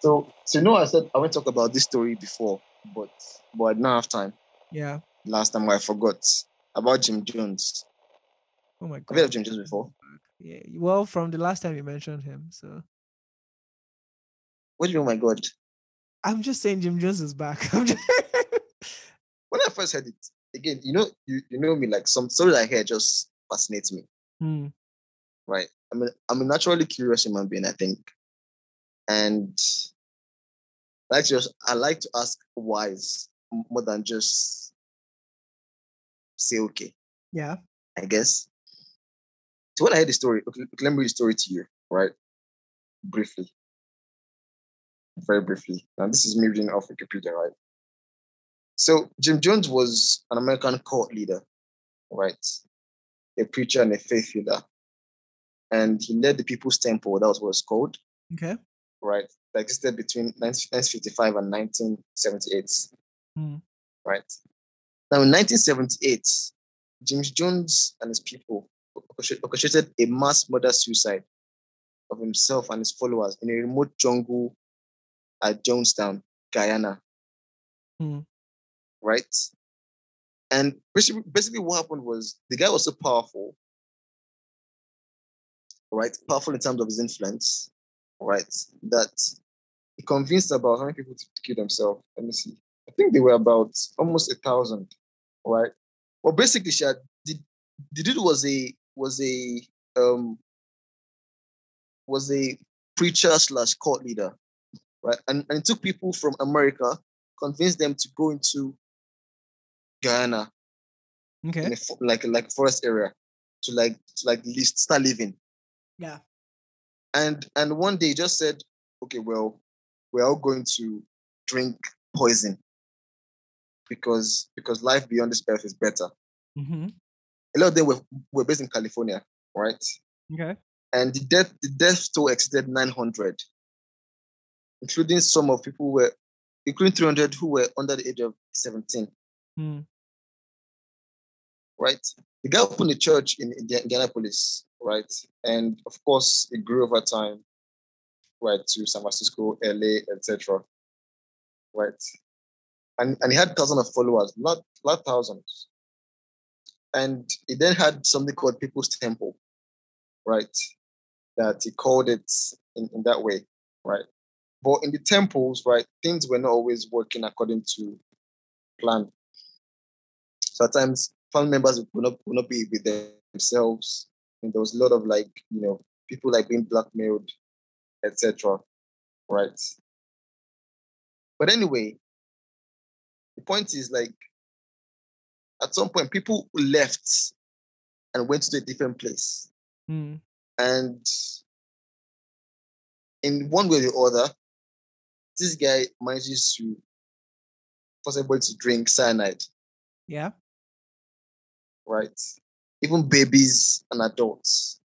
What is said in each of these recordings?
So, so you know, I said I went to talk about this story before, but but I didn't have time. Yeah. Last time I forgot about Jim Jones. Oh my Have you god. heard of Jim Jones before? Yeah. Well, from the last time you mentioned him, so What do you mean, oh my God? I'm just saying Jim Jones is back. When I first heard it, again, you know, you, you know me, like some stories I hear just fascinates me, Hmm. right? I mean, I'm a naturally curious human being, I think. And I like to just I like to ask whys more than just say okay, Yeah. I guess. So when I heard the story, okay, let me read the story to you, right? Briefly. Very briefly. Now this is me reading off Wikipedia, right? So Jim Jones was an American cult leader, right? A preacher and a faith healer. And he led the People's Temple, that was what it's called, Okay. Right? That existed between 1955 and 1978, Hmm. right? Now in 1978, James Jones and his people orchestrated a mass murder suicide of himself and his followers in a remote jungle at Jonestown, Guyana. Hmm. Right? And basically, basically, what happened was the guy was so powerful, right? Powerful in terms of his influence, right? That he convinced about how many people to kill themselves. Let me see. I think they were about almost a thousand, right? Well, basically, she had, the, the dude was a was a um was a preacher slash cult leader, right? And, and it took people from America, convinced them to go into Guyana, Okay. in a, like like a forest area, to like to like list start living. Yeah. And and one day he just said, okay, well, we're all going to drink poison because because life beyond this earth is better. Mm-hmm. A lot of them were, were based in California, right? Okay. and the death the death toll exceeded 900 including some of people who were including 300 who were under the age of 17 Hmm. right the guy opened a church in Indi- indianapolis right and of course it grew over time right to san francisco la etc right and, and he had thousands of followers not not thousands and he then had something called people's temple right that he called it in, in that way, right? But in the temples, right, things were not always working according to plan. So at times, family members would not, would not be with themselves. And there was a lot of like, you know, people like being blackmailed, etc. Right. But anyway, the point is like, at some point, people left and went to a different place Hmm. and in one way or the other, this guy manages to force everybody to drink cyanide, Yeah. right? Even babies and adults.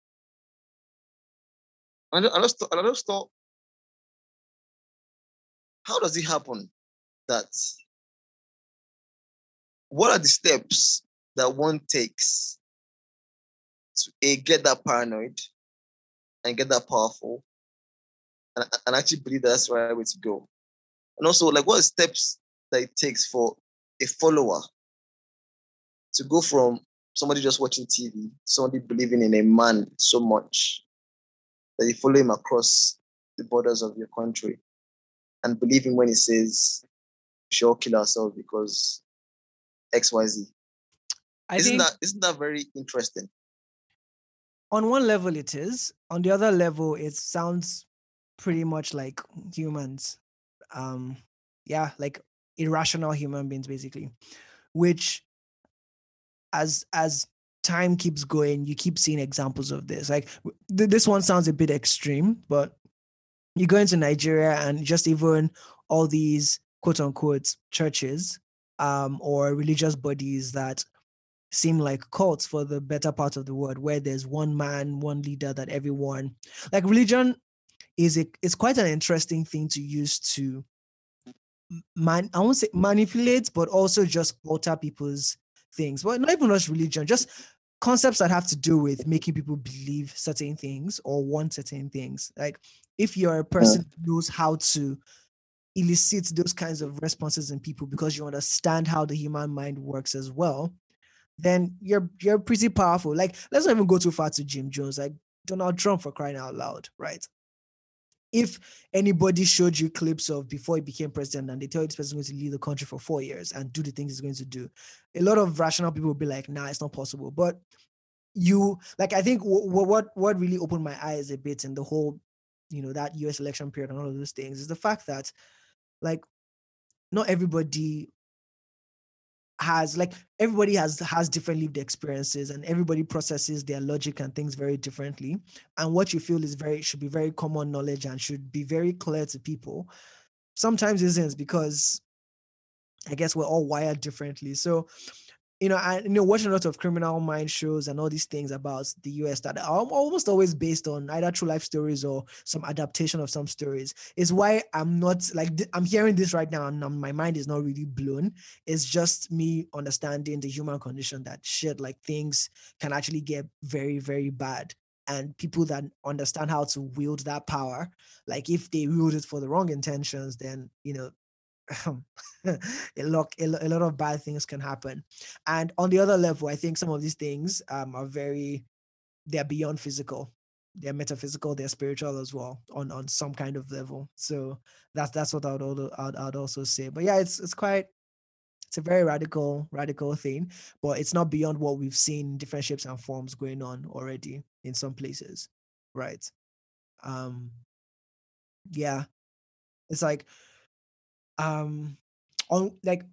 And I just, thought- I just thought, how does it happen that what are the steps that one takes to a get that paranoid and get that powerful and, and actually believe that's the right way to go and also like what steps that it takes for a follower to go from somebody just watching tv somebody believing in a man so much that you follow him across the borders of your country and believe him when he says we should all kill ourselves because xyz I isn't that isn't that very interesting on one level it is. On the other level, it sounds pretty much like humans. Um, yeah, like irrational human beings, basically. Which, as as time keeps going, you keep seeing examples of this. Like th- this one sounds a bit extreme, but you go into Nigeria and just even all these quote unquote churches um, or religious bodies that seem like cults for the better part of the world, where there's one man, one leader that everyone like religion is a is quite an interesting thing to use to man I won't say manipulate, but also just alter people's things. But not even just religion, just concepts that have to do with making people believe certain things or want certain things. Like if you're a person who knows how to elicit those kinds of responses in people because you understand how the human mind works as well, then you're you're pretty powerful. Like, let's not even go too far to Jim Jones, like Donald Trump for crying out loud, right? If anybody showed you clips of before he became president and they tell you this person is going to lead the country for four years and do the things he's going to do, a lot of rational people will be like, nah, it's not possible. But you like I think w- w- what what really opened my eyes a bit in the whole, you know, that US election period and all of those things is the fact that like not everybody has like everybody has has different lived experiences and everybody processes their logic and things very differently. And what you feel is very should be very common knowledge and should be very clear to people. Sometimes isn't because i guess we're all wired differently. So you know, I you know watching a lot of criminal mind shows and all these things about the US that are almost always based on either true life stories or some adaptation of some stories. Is why I'm not like I'm hearing this right now and my mind is not really blown. It's just me understanding the human condition that shit like things can actually get very very bad and people that understand how to wield that power like if they wield it for the wrong intentions then you know a lot a, lot of bad things can happen. And on the other level i think some of these things um, are very they're beyond physical. They're metaphysical they're spiritual as well on on some kind of level. So that's that's what i would, I'd, I'd also say. But yeah it's it's quite it's a very radical radical thing but it's not beyond what we've seen different shapes and forms going on already in some places right? Um yeah. It's like um on like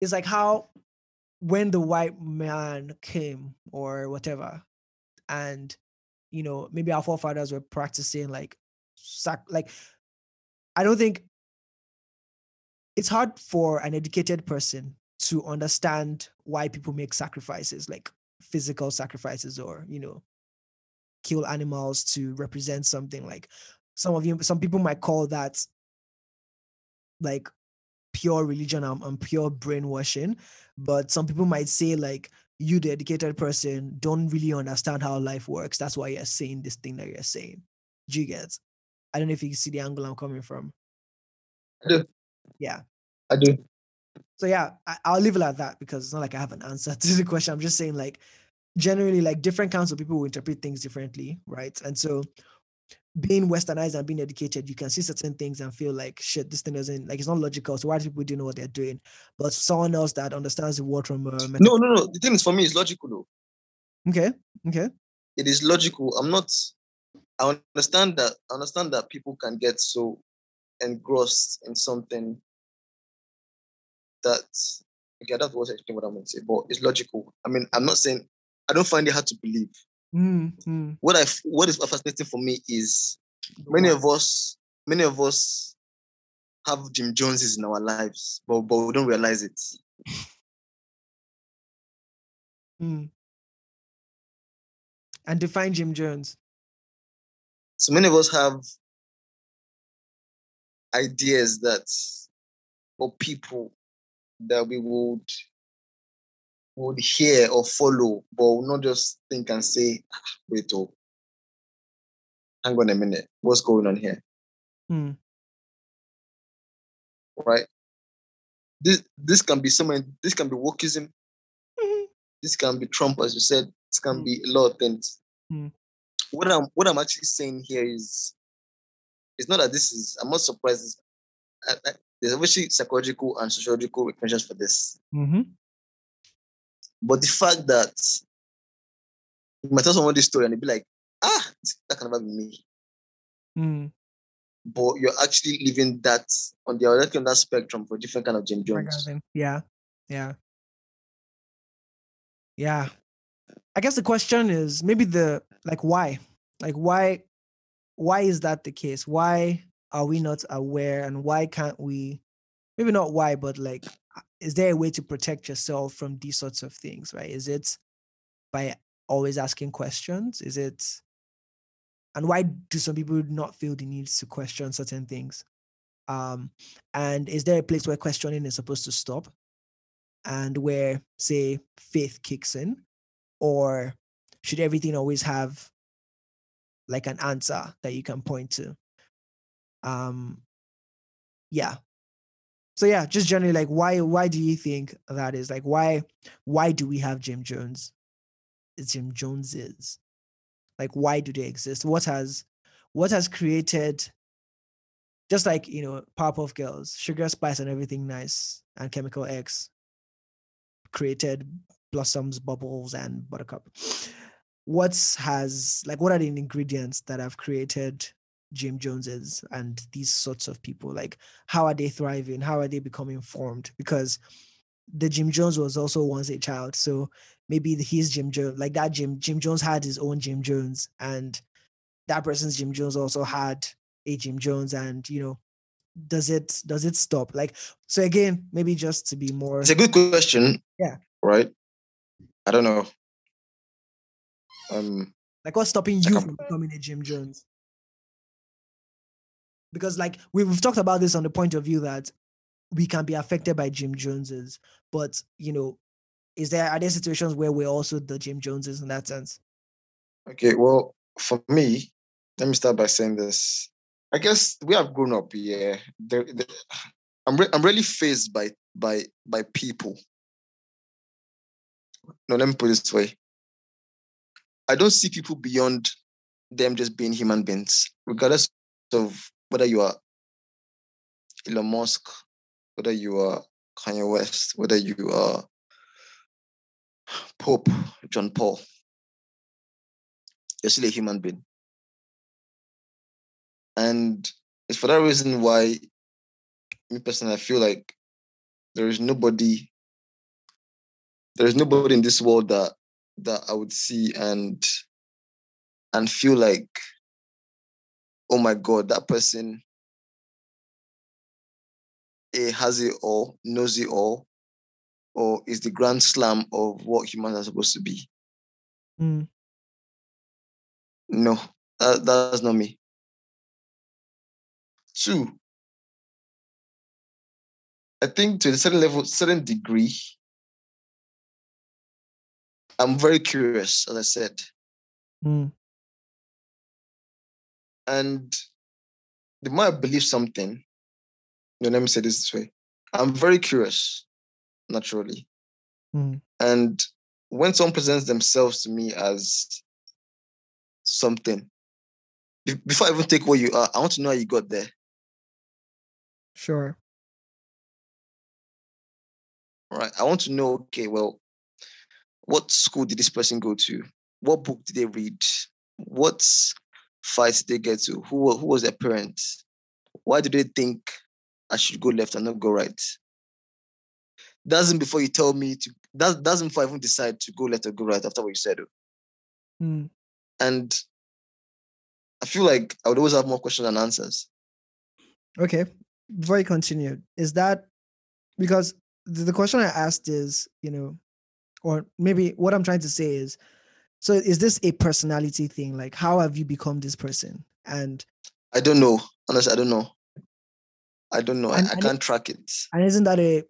it's like how when the white man came or whatever and you know maybe our forefathers were practicing like sac like i don't think it's hard for an educated person to understand why people make sacrifices like physical sacrifices or you know kill animals to represent something like some of you some people might call that like pure religion and, and pure brainwashing. But some people might say, like, you, the educated person, don't really understand how life works. That's why you're saying this thing that you're saying. Do you get? I don't know if you can see the angle I'm coming from. I do. Yeah. I do. So yeah, I, will leave it at that because it's not like I have an answer to the question. I'm just saying like generally like different kinds of people will interpret things differently, right? And so being westernized and being educated, you can see certain things and feel like shit, this thing doesn't like it's not logical. So why do people do know what they're doing? But someone else that understands the world from uh, no, no, no. The thing is for me, it's logical though. Okay, okay. It is logical. I'm not. I understand that. I understand that people can get so engrossed in something that okay, that's what I what I'm going to say, but it's logical. I mean, I'm not saying I don't find it hard to believe. Mm-hmm. What I what is fascinating for me is many of us many of us have Jim Joneses in our lives, but but we don't realize it. Mm. And define Jim Jones. So many of us have ideas that or people that we would would hear or follow, but will not just think and say, ah, wait, oh, hang on a minute, what's going on here? Hmm. Right? This this can be someone, this can be wokeism, mm-hmm. this can be Trump, as you said, this can mm. be a lot of things. Mm. What I'm what I'm actually saying here is it's not that this is I'm not surprised. I, I, there's obviously psychological and sociological explanations for this. Mm-hmm. But the fact that you might tell someone this story and they'd be like, ah, that can never be me. Mm. But you're actually living that on the other end of that spectrum for different kind of Jim Jones. Yeah. Yeah. Yeah. I guess the question is maybe the like why? Like why why is that the case? Why are we not aware and why can't we maybe not why, but like is there a way to protect yourself from these sorts of things right? Is it by always asking questions? Is it and why do some people not feel the need to question certain things? Um and is there a place where questioning is supposed to stop? And where say faith kicks in? Or should everything always have like an answer that you can point to? Um, yeah. So yeah, just generally like why why do you think that is? Like why why do we have Jim Jones? It's Jim Jones is. Like why do they exist? What has what has created just like you know Powerpuff Girls, Sugar Spice and everything nice and Chemical X created Blossoms, Bubbles, and Buttercup. What has like what are the ingredients that have created Jim Joneses and these sorts of people? Like, how are they thriving? How are they becoming formed? Because the Jim Jones was also once a child, so maybe he's Jim Jones. Like that Jim Jim Jones had his own Jim Jones, and that person's Jim Jones also had a Jim Jones, and you know, does it does it stop? Like, so again, maybe just to be more. It's a good question. Yeah. Right. I don't know. Um. Like, what's stopping you from becoming a Jim Jones? Because like we've talked about this on the point of view that we can be affected by Jim Joneses, but you know, is there are there situations where we're also the Jim Joneses in that sense? Okay, well, for me, let me start by saying this. I guess we have grown up. Yeah, I'm re- I'm really faced by by by people. No, let me put it this way. I don't see people beyond them just being human beings, regardless of whether you are Elon Musk, whether you are Kanye West, whether you are Pope John Paul, you're still a human being. And it's for that reason why, me personally, I feel like there is nobody, there is nobody in this world that that I would see and and feel like oh my God, that person eh, has it all, knows it all, or is the grand slam of what humans are supposed to be. Mm. No, that, that's not me. Two, I think to a certain level, certain degree, I'm very curious, as I said. Mm. And the more I believe something, you know, let me say this this way. I'm very curious, naturally. Mm. And when someone presents themselves to me as something, before I even take where you are, I want to know how you got there. Sure. Right. I want to know, okay, well, what school did this person go to? What book did they read? What's fights they get to? Who who was their parents? Why do they think I should go left and not go right? Doesn't before you tell me to that doesn't before I even decide to go left or go right after what you said. Mm. And I feel like I would always have more questions than answers. Okay. Before you continue, is that because the question I asked is, you know, or maybe what I'm trying to say is so is this a personality thing? Like how have you become this person? And I don't know. Honestly, I don't know. I don't know. And, I, I can't track it. And isn't that a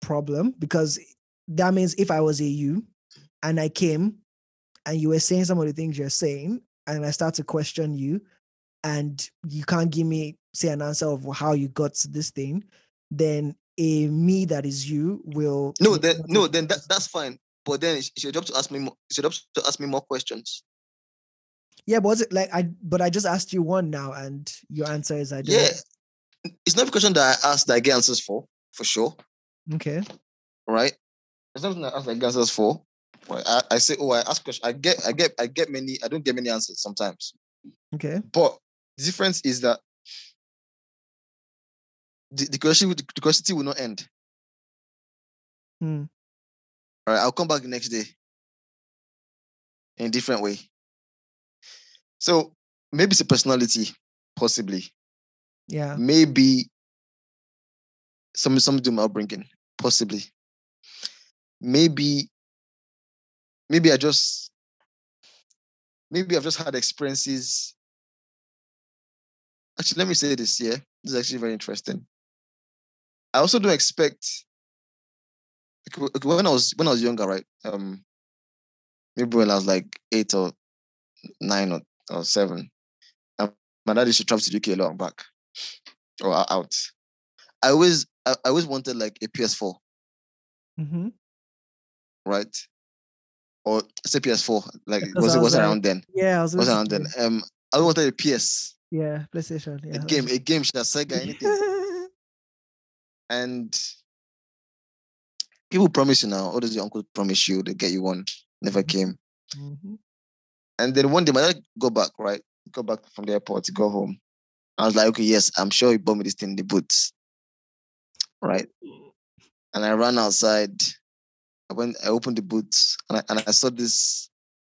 problem? Because that means if I was a you and I came and you were saying some of the things you're saying, and I start to question you, and you can't give me say an answer of how you got to this thing, then a me that is you will no then no then that, that's fine but then it's, it's your job to ask me more. It's your job to ask me more questions. Yeah, but was it like I? But I just asked you one now, and your answer is I don't. Yeah, it's not a question that I asked that I get answers for, for sure. Okay. Right. It's not something I ask that I get answers for. Right. I, I say, oh, I ask questions. I get, I get, I get many. I don't get many answers sometimes. Okay. But the difference is that the, the question, the curiosity will not end. Hmm. All right, I'll come back the next day in a different way. So maybe it's a personality, possibly. Yeah. Maybe some some do my upbringing, possibly. Maybe, maybe I just maybe I've just had experiences. Actually, let me say this, yeah. This is actually very interesting. I also don't expect when I was when I was younger, right? Um, maybe when I was like eight or nine or, or seven, I my dad used to travel to UK long back or out. I always I, I always wanted like a PS4, Mm-hmm. right? Or say PS4, like Because was I it was was like, around then? Yeah, I was, Was around then. Um, I wanted a PS, Yeah, PlayStation. Yeah, a game, a game, should Sega, anything. and people promise you now. What does your uncle promise you? They get you one. Never Mhm. came. Mhm. And then one day, my dad go back, right? Go back from the airport to go home. I was like, okay, yes, I'm sure he bought me this thing in the boots, right? And I ran outside. I went, I opened the boots, and I, and I saw this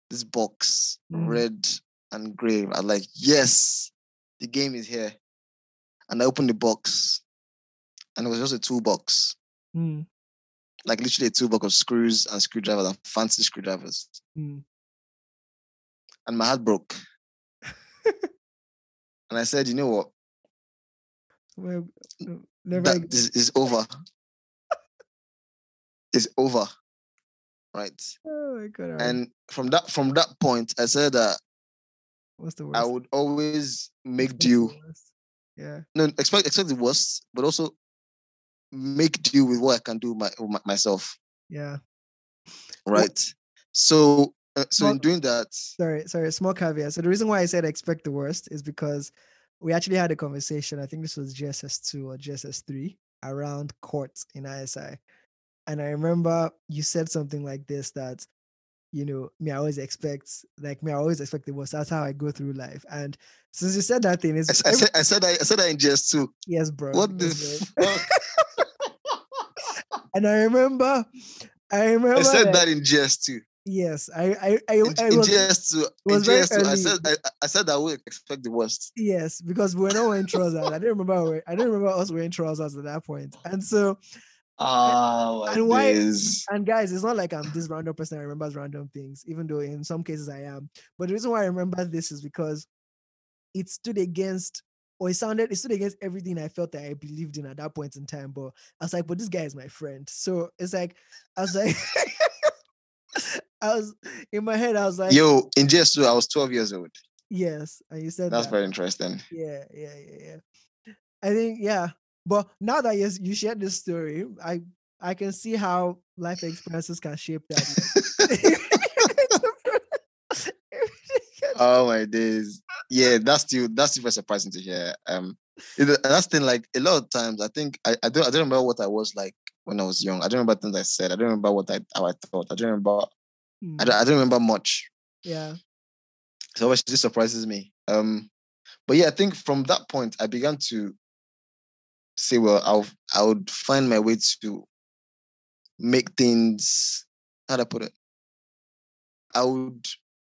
this box, Mm. red and gray. I was like, yes, the game is here. And I opened the box, and it was just a toolbox, Mm, like literally a toolbox of screws and screwdrivers and fancy screwdrivers. mm. And my heart broke. and I said, you know what? Well, never that again. is, over. it's over. Right. Oh my god! And from that from that point, I said that What's the worst? I would always make do. Yeah. No, expect expect the worst, but also make do with what I can do my, my myself. Yeah. Right. So uh, so in doing that, Sorry, sorry. Small caveat. So the reason why I said expect the worst is because we actually had a conversation. I think this was GSS two or GSS three around courts in ISI, and I remember you said something like this that, you know, me I always expect like me I always expect the worst. That's how I go through life. And since you said that thing, I, it's I said I said that, I said that in just two. yes, bro. What the yes. And I remember, I remember I said that- that in just two. Yes, I, I, I, In, I in was. In was very just two. I said I, I said I would expect the worst. Yes, because we were not wearing trousers. I didn't remember. I didn't remember us wearing trousers at that point. And so, Ah, and why- days. and guys, it's not like I'm this random person that remembers random things, even though in some cases I am. But the reason why I remember this is because it stood against, or it sounded, it stood against everything I felt that I believed in at that point in time. But I was like, but this guy is my friend. So it's like, I was like, I was in my head, I was like, Yo, in just two, I was 12 years old. yes. And you said That's that. very interesting. yeah yeah yeah yeah i think yeah but now that you, you shared this story i i can see how life experiences can shape that Oh my days. Yeah, that's still that's still very surprising to hear. Um that's thing, like a lot of times I think I, I don't I don't remember what I was like when I was young. I don't remember things I said. I don't remember what I how I thought. I don't remember Hmm, I don't, I don't remember much. yeah So it just surprises me. Um but yeah, I think from that point I began to say, well, I'll I would find my way to make things how do I put it? I would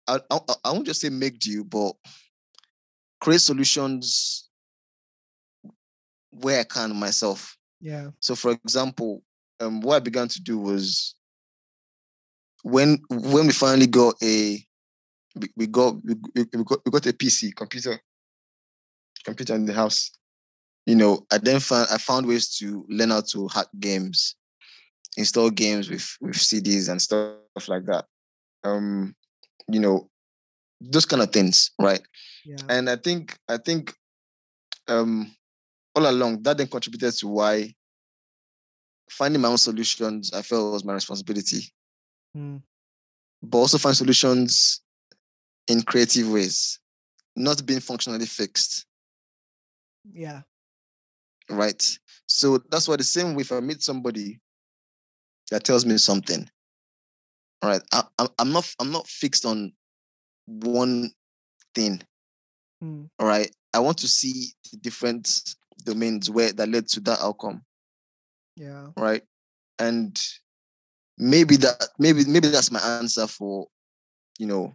I I, I won't just say make do, but create solutions where I can myself. yeah So, for example, um, what I began to do was when when we finally got a we, got we we got we got a PC computer computer in the house. You know, I then found I found ways to learn how to hack games, install games with with CDs and stuff like that. Um, you know, those kind of things, right? yeah. And I think I think um all along that then contributed to why finding my own solutions I felt was my responsibility, Hmm, but also find solutions in creative ways, not being functionally fixed, yeah. Right? So that's why the same way if I meet somebody that tells me something, all right, I, I'm I'm not I'm not fixed on one thing. Hmm, all right i want to see the different domains where that led to that outcome. Yeah. Right and maybe that maybe maybe that's my answer for you know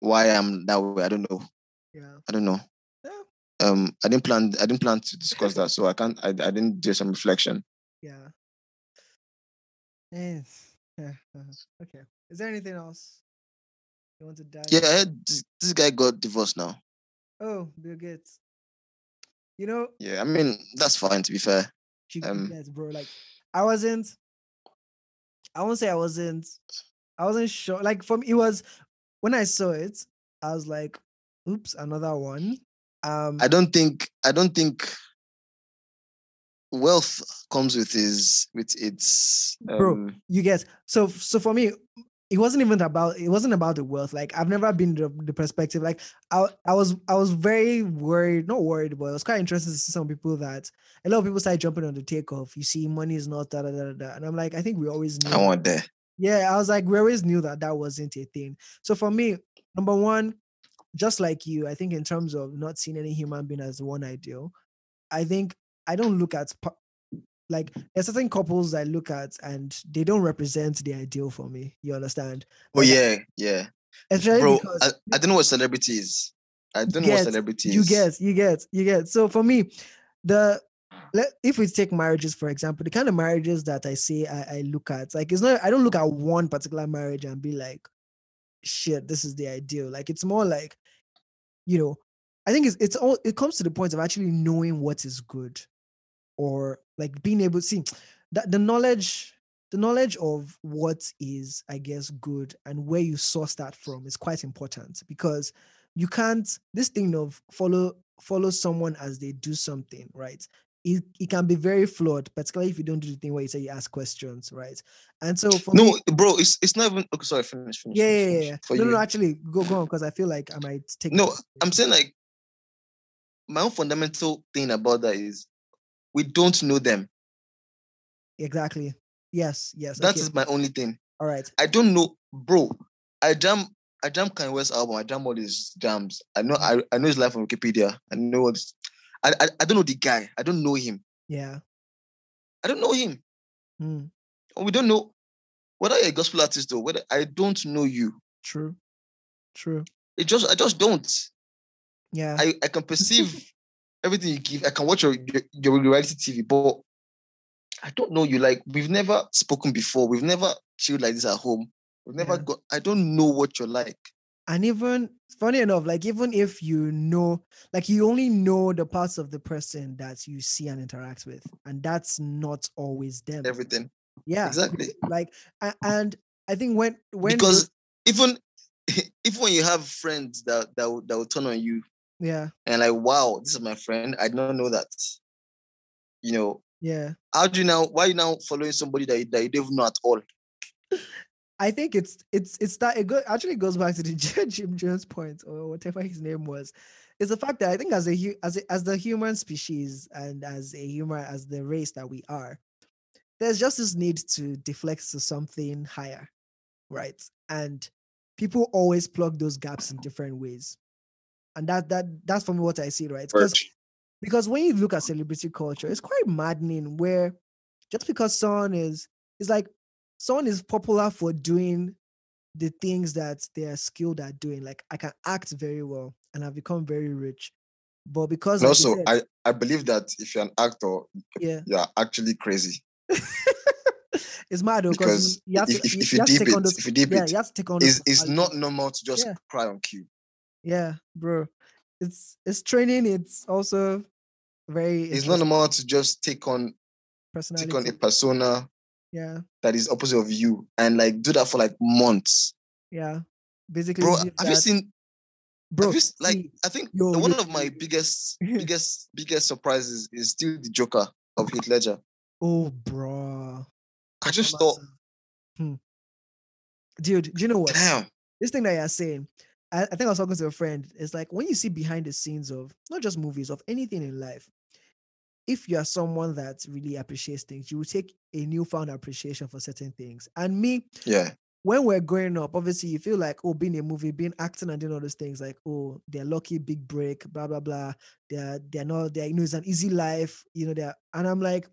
why i'm that way. I don't know. Yeah. I don't know. Yeah. um i didn't plan i didn't plan to discuss that so i can't i, I didn't do some reflection. Yeah. Yes. Yeah okay. Is there anything else you want to dive yeah this, this guy got divorced now oh bill gates you know yeah i mean that's fine to be fair She Um, yes, bro. Like I wasn't. I won't say I wasn't. I wasn't sure. Like for me, it was when I saw it, I was like, "Oops, another one." Um, I don't think I don't think wealth comes with his with its Bro. um, you get so so for me it wasn't even about it wasn't about the wealth like i've never been the, the perspective like I, I was i was very worried not worried but i was quite interested to see some people that a lot of people started jumping on the takeoff you see money is not da da da da, and i'm like i think we always knew I want there. yeah i was like we always knew that that wasn't a thing so for me number one just like you i think in terms of not seeing any human being as one ideal i think i don't look at like there's certain couples I look at and they don't represent the ideal for me. You understand? Oh Like, yeah, yeah. Especially Bro, because I, I don't know what celebrity is. I don't know what celebrity you get, you get, you get. So for me, the let if we take marriages for example, the kind of marriages that I say I, I look at, like it's not I don't look at one particular marriage and be like, shit, this is the ideal. Like it's more like, you know, I think it's it's all it comes to the point of actually knowing what is good, or like being able to see that the knowledge the knowledge of what is i guess good and where you source that from is quite important because you can't this thing of follow follow someone as they do something right it, it can be very flawed particularly if you don't do the thing where you say you ask questions right and so for No, me, bro, it's it's not even okay. Sorry, finish, finish. yeah, finish, yeah, yeah, finish. For no, no, actually, go go on because I feel like I might take. No. I'm saying like my own fundamental thing about that is we don't know them. exactly. Yes, yes. That okay. is my only thing. all right. I don't know, bro. I jam I jam Kanye West album. I jam all his jams. I know I, I know his life on Wikipedia. I know what's I, I I don't know the guy. I don't know him. Yeah. I don't know him. Mm, we don't know whether you're a gospel artist or whether I don't know you. true. True. It just I just don't. Yeah. I, I can perceive everything you give. I can watch your, your your reality TV, but I don't know you. Like we've never spoken before. We've never chilled like this at home. We've never Yeah. got. I don't know what you're like. and even funny enough, like even if you know, like you only know the parts of the person that you see and interact with, and that's not always them. Everything yeah. exactly. Like and I think when when because even even when you have friends that that will, that will turn on you yeah and like, wow, this is my friend. I don't know that. You know, yeah how do you now? Why you now following somebody that you, that you don't even know at all? I think it's it's it's that it go, actually goes back to the Jim Jones point or whatever his name was. It's the fact that I think as a as a, as the human species and as a human as the race that we are, there's just this need to deflect to something higher, right? And people always plug those gaps in different ways, and that that that's for me what I see, right? Because because when you look at celebrity culture, it's quite maddening where just because someone is it's like someone is popular for doing the things that they are skilled at doing. Like I can act very well and I've become very rich. But because like also, said- I I believe that if you're an actor, yeah, you're actually crazy it's mad though because you, have if, to if, you, if you you deep it, if you deep yeah, it, you have to take on it's, it's not normal to just Yeah. cry on cue. Yeah, bro. It's it's training, it's also very It's not normal to just take on take on a persona yeah, that is opposite of you and like do that for like months. yeah. Basically, Bro, have you seen bro? you, like see, I think yo, one yo, of my biggest biggest biggest surprises is still the Joker of Heath Ledger. oh, bro. I just thought, Hmm. Dude, do you know what? damn, This thing that you're saying, I, I think I was talking to a friend. It's like when you see behind the scenes of not just movies, of anything in life, if you are someone that really appreciates things, you will take a newfound appreciation for certain things. And me, yeah, when we're growing up, obviously you feel like, oh, being a movie, being acting and doing all those things, like, oh, they're lucky, big break, blah, blah, blah. They're they're not, they're, you know, it's an easy life, you know, they're and I'm like,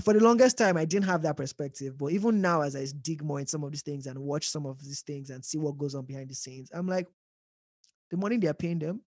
for the longest time, I didn't have that perspective. But even now, as I dig more in some of these things and watch some of these things and see what goes on behind the scenes, I'm like, the money they're paying them,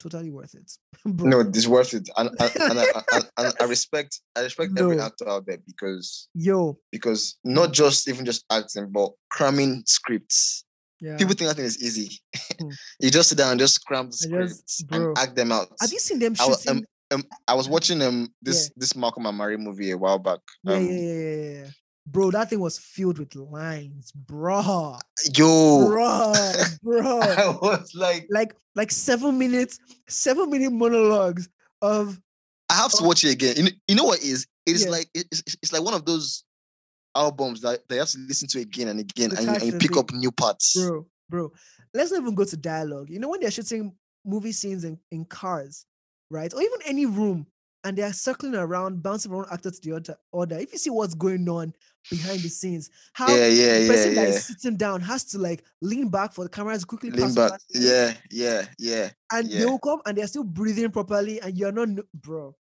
totally worth it. No, it's worth it, and and, and, I, and, I respect I respect every actor out there because yo, because not just even just acting, but cramming scripts. yeah. People think acting is easy. Hmm. you just sit down and just cram the I just- scripts and act them out. have you seen them I, wa- shooting? um, um, I was watching um this this Malcolm and Marie movie a while back. yeah, Um, yeah, yeah, yeah, yeah, yeah. bro, that thing was filled with lines, bro, Yo, bro, bro. I was like, like like seven minutes, seven minute monologues of I have to watch it again. You know, you know what it is? It is Yeah. like it's, it's- like one of those albums that they have to listen to again and again, and and you pick up new parts. bro, bro. Let's not even go to dialogue. You know when they're shooting movie scenes in, in cars, right? Or even any room, and they're circling around, bouncing around actor to the other order. If you see what's going on behind the scenes, how Yeah, yeah, the person that yeah. is sitting down has to like lean back for the cameras quickly Lean back. over to him, Yeah, yeah, yeah. and they will come and they're still breathing properly, and you're not, bro.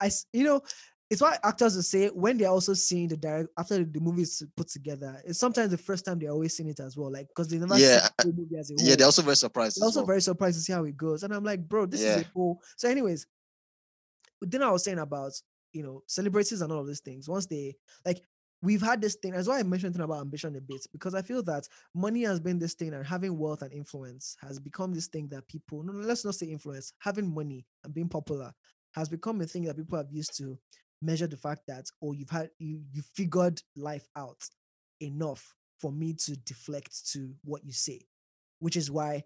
I you know, it's why actors will say when they're also seeing the direct after the movie is put together. It's sometimes the first time they're always seeing it as well, like because they never yeah. see the movie as a whole. Yeah, they're also very surprised. They're also well. very surprised to see how it goes. And I'm like, bro, this is Yeah. a whole. So, anyways, then I was saying about you know celebrities and all of these things. Once they like, we've had this thing. That's why I mentioned about ambition a bit because I feel that money has been this thing, and having wealth and influence has become this thing that people. No, let's not say influence. Having money and being popular has become a thing that people have used to measure the fact that oh, you've had you you figured life out enough for me to deflect to what you say, which is why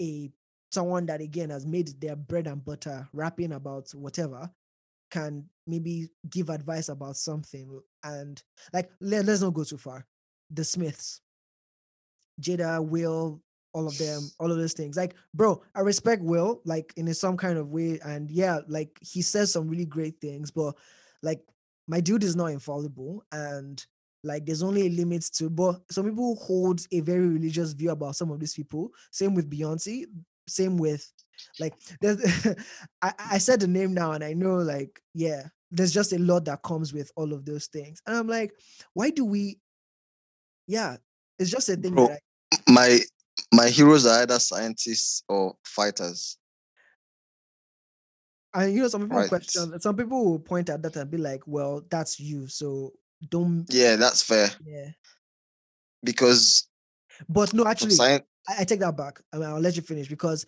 a someone that again has made their bread and butter rapping about whatever can maybe give advice about something and like let, let's not go too far. The smiths. Jada will all of them all of those things. Like bro i respect will like in some kind of way and yeah like he says some really great things but like my dude is not infallible and like there's only a limit to but some people hold a very religious view about some of these people. Same with beyonce same with like there's I, I said the name now and i know like yeah there's just a lot that comes with all of those things and i'm like why do we yeah it's just a thing Bro, that My my heroes are either scientists or fighters. And you know some people Right. question some people will point at that and be like well that's you so don't Yeah, that's fair yeah because but no actually science. I, I take that back. I mean, I'll let you finish because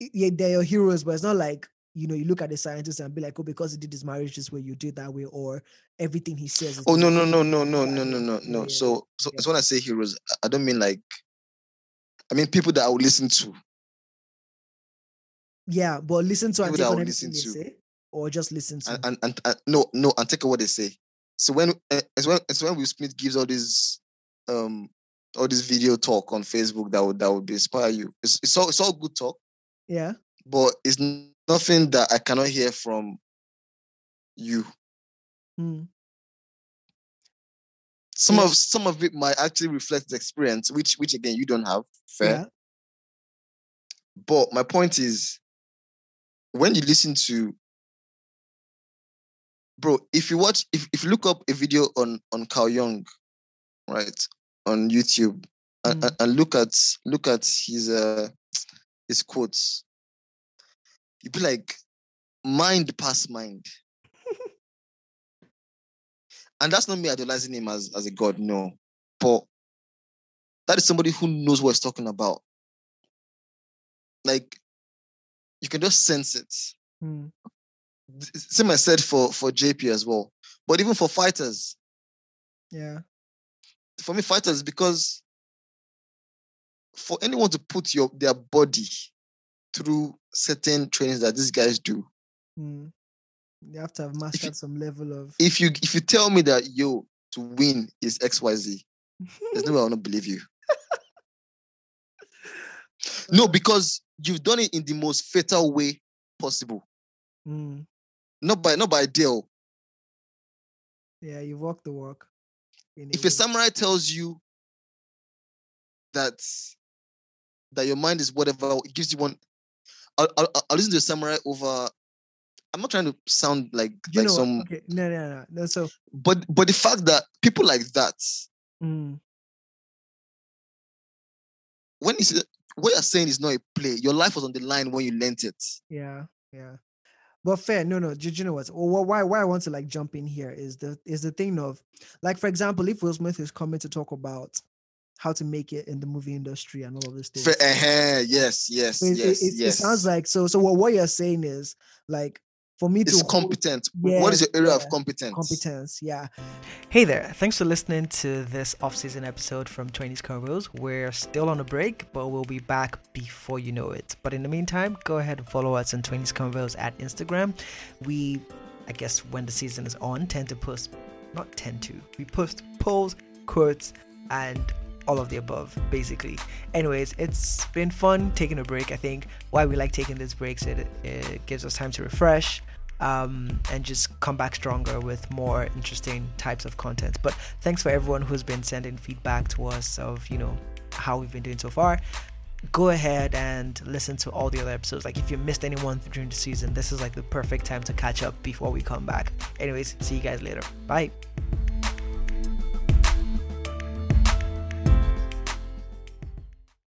yeah, they're your heroes, but it's not like you know you look at the scientist and be like, oh, because he did his marriage this way, you did that way, or everything he says. Is Oh no no no no no no no no no. yeah, So so yeah. so when I say heroes, I don't mean like. I mean people that I would listen to. yeah, but listen to and People take that on I would everything they listen to. say, or just listen to. and, and, and, and no, no, and take what they say. So when uh, it's when it's when Will Smith gives all this um all this video talk on Facebook that would that would inspire you. It's it's all it's all good talk, yeah, but it's nothing that I cannot hear from you. Hmm. Some Yeah. of some of it might actually reflect the experience, which which again you don't have. Fair. yeah, But my point is, when you listen to, bro, if you watch, if, if you look up a video on on Carl Jung, right, on YouTube, and, Mm. and, and look at look at his uh his quotes, you'd be like, mind past mind. And that's not me idolizing him as, as a god, no. But that is somebody who knows what he's talking about. Like, you can just sense it. Th- same I said for for JP as well. But even for fighters, yeah, for me, fighters because for anyone to put your their body through certain trainings that these guys do, Hmm. You have to have mastered some level of. if you if you tell me that yo to win is X Y Z, there's no way I will not believe you. No, because you've done it in the most fatal way possible. Hmm. Not by not by deal. Yeah, you walk the walk. If way. a samurai tells you that that your mind is whatever, it gives you one. I'll, I'll, I'll listen to a samurai over. I'm not trying to sound like you like know, some, okay, no, no, no, no. So, but but the fact that people like that, hmm. when say, what you're saying is not a play, your life was on the line when you learnt it. Yeah, yeah. But fair, no, no. Do you know what? Well, why why I want to like jump in here is the is the thing of like for example, if Will Smith is coming to talk about how to make it in the movie industry and all of these things. Fa- eh-heh, yes, yes, So it, it- yes, it- it yes. sounds like so. So what, what you're saying is for me It's to hold- competent. what is Yes, your area yeah. of competence? competence. Yeah. Hey there. Thanks for listening to this off-season episode from 20s Convos. We're still on a break, but we'll be back before you know it. But in the meantime, go ahead and follow us on 20s Convos at Instagram. We, I guess, when the season is on, tend to post, not tend to, we post polls, quotes, and all of the above, basically. Anyways, it's been fun taking a break. I think why we like taking these breaks it, it gives us time to refresh um, and just come back stronger with more interesting types of content. But thanks for everyone who's been sending feedback to us of you know how we've been doing so far. Go ahead and listen to all the other episodes. Like if you missed anyone during the season, this is like the perfect time to catch up before we come back. Anyways, see you guys later. Bye.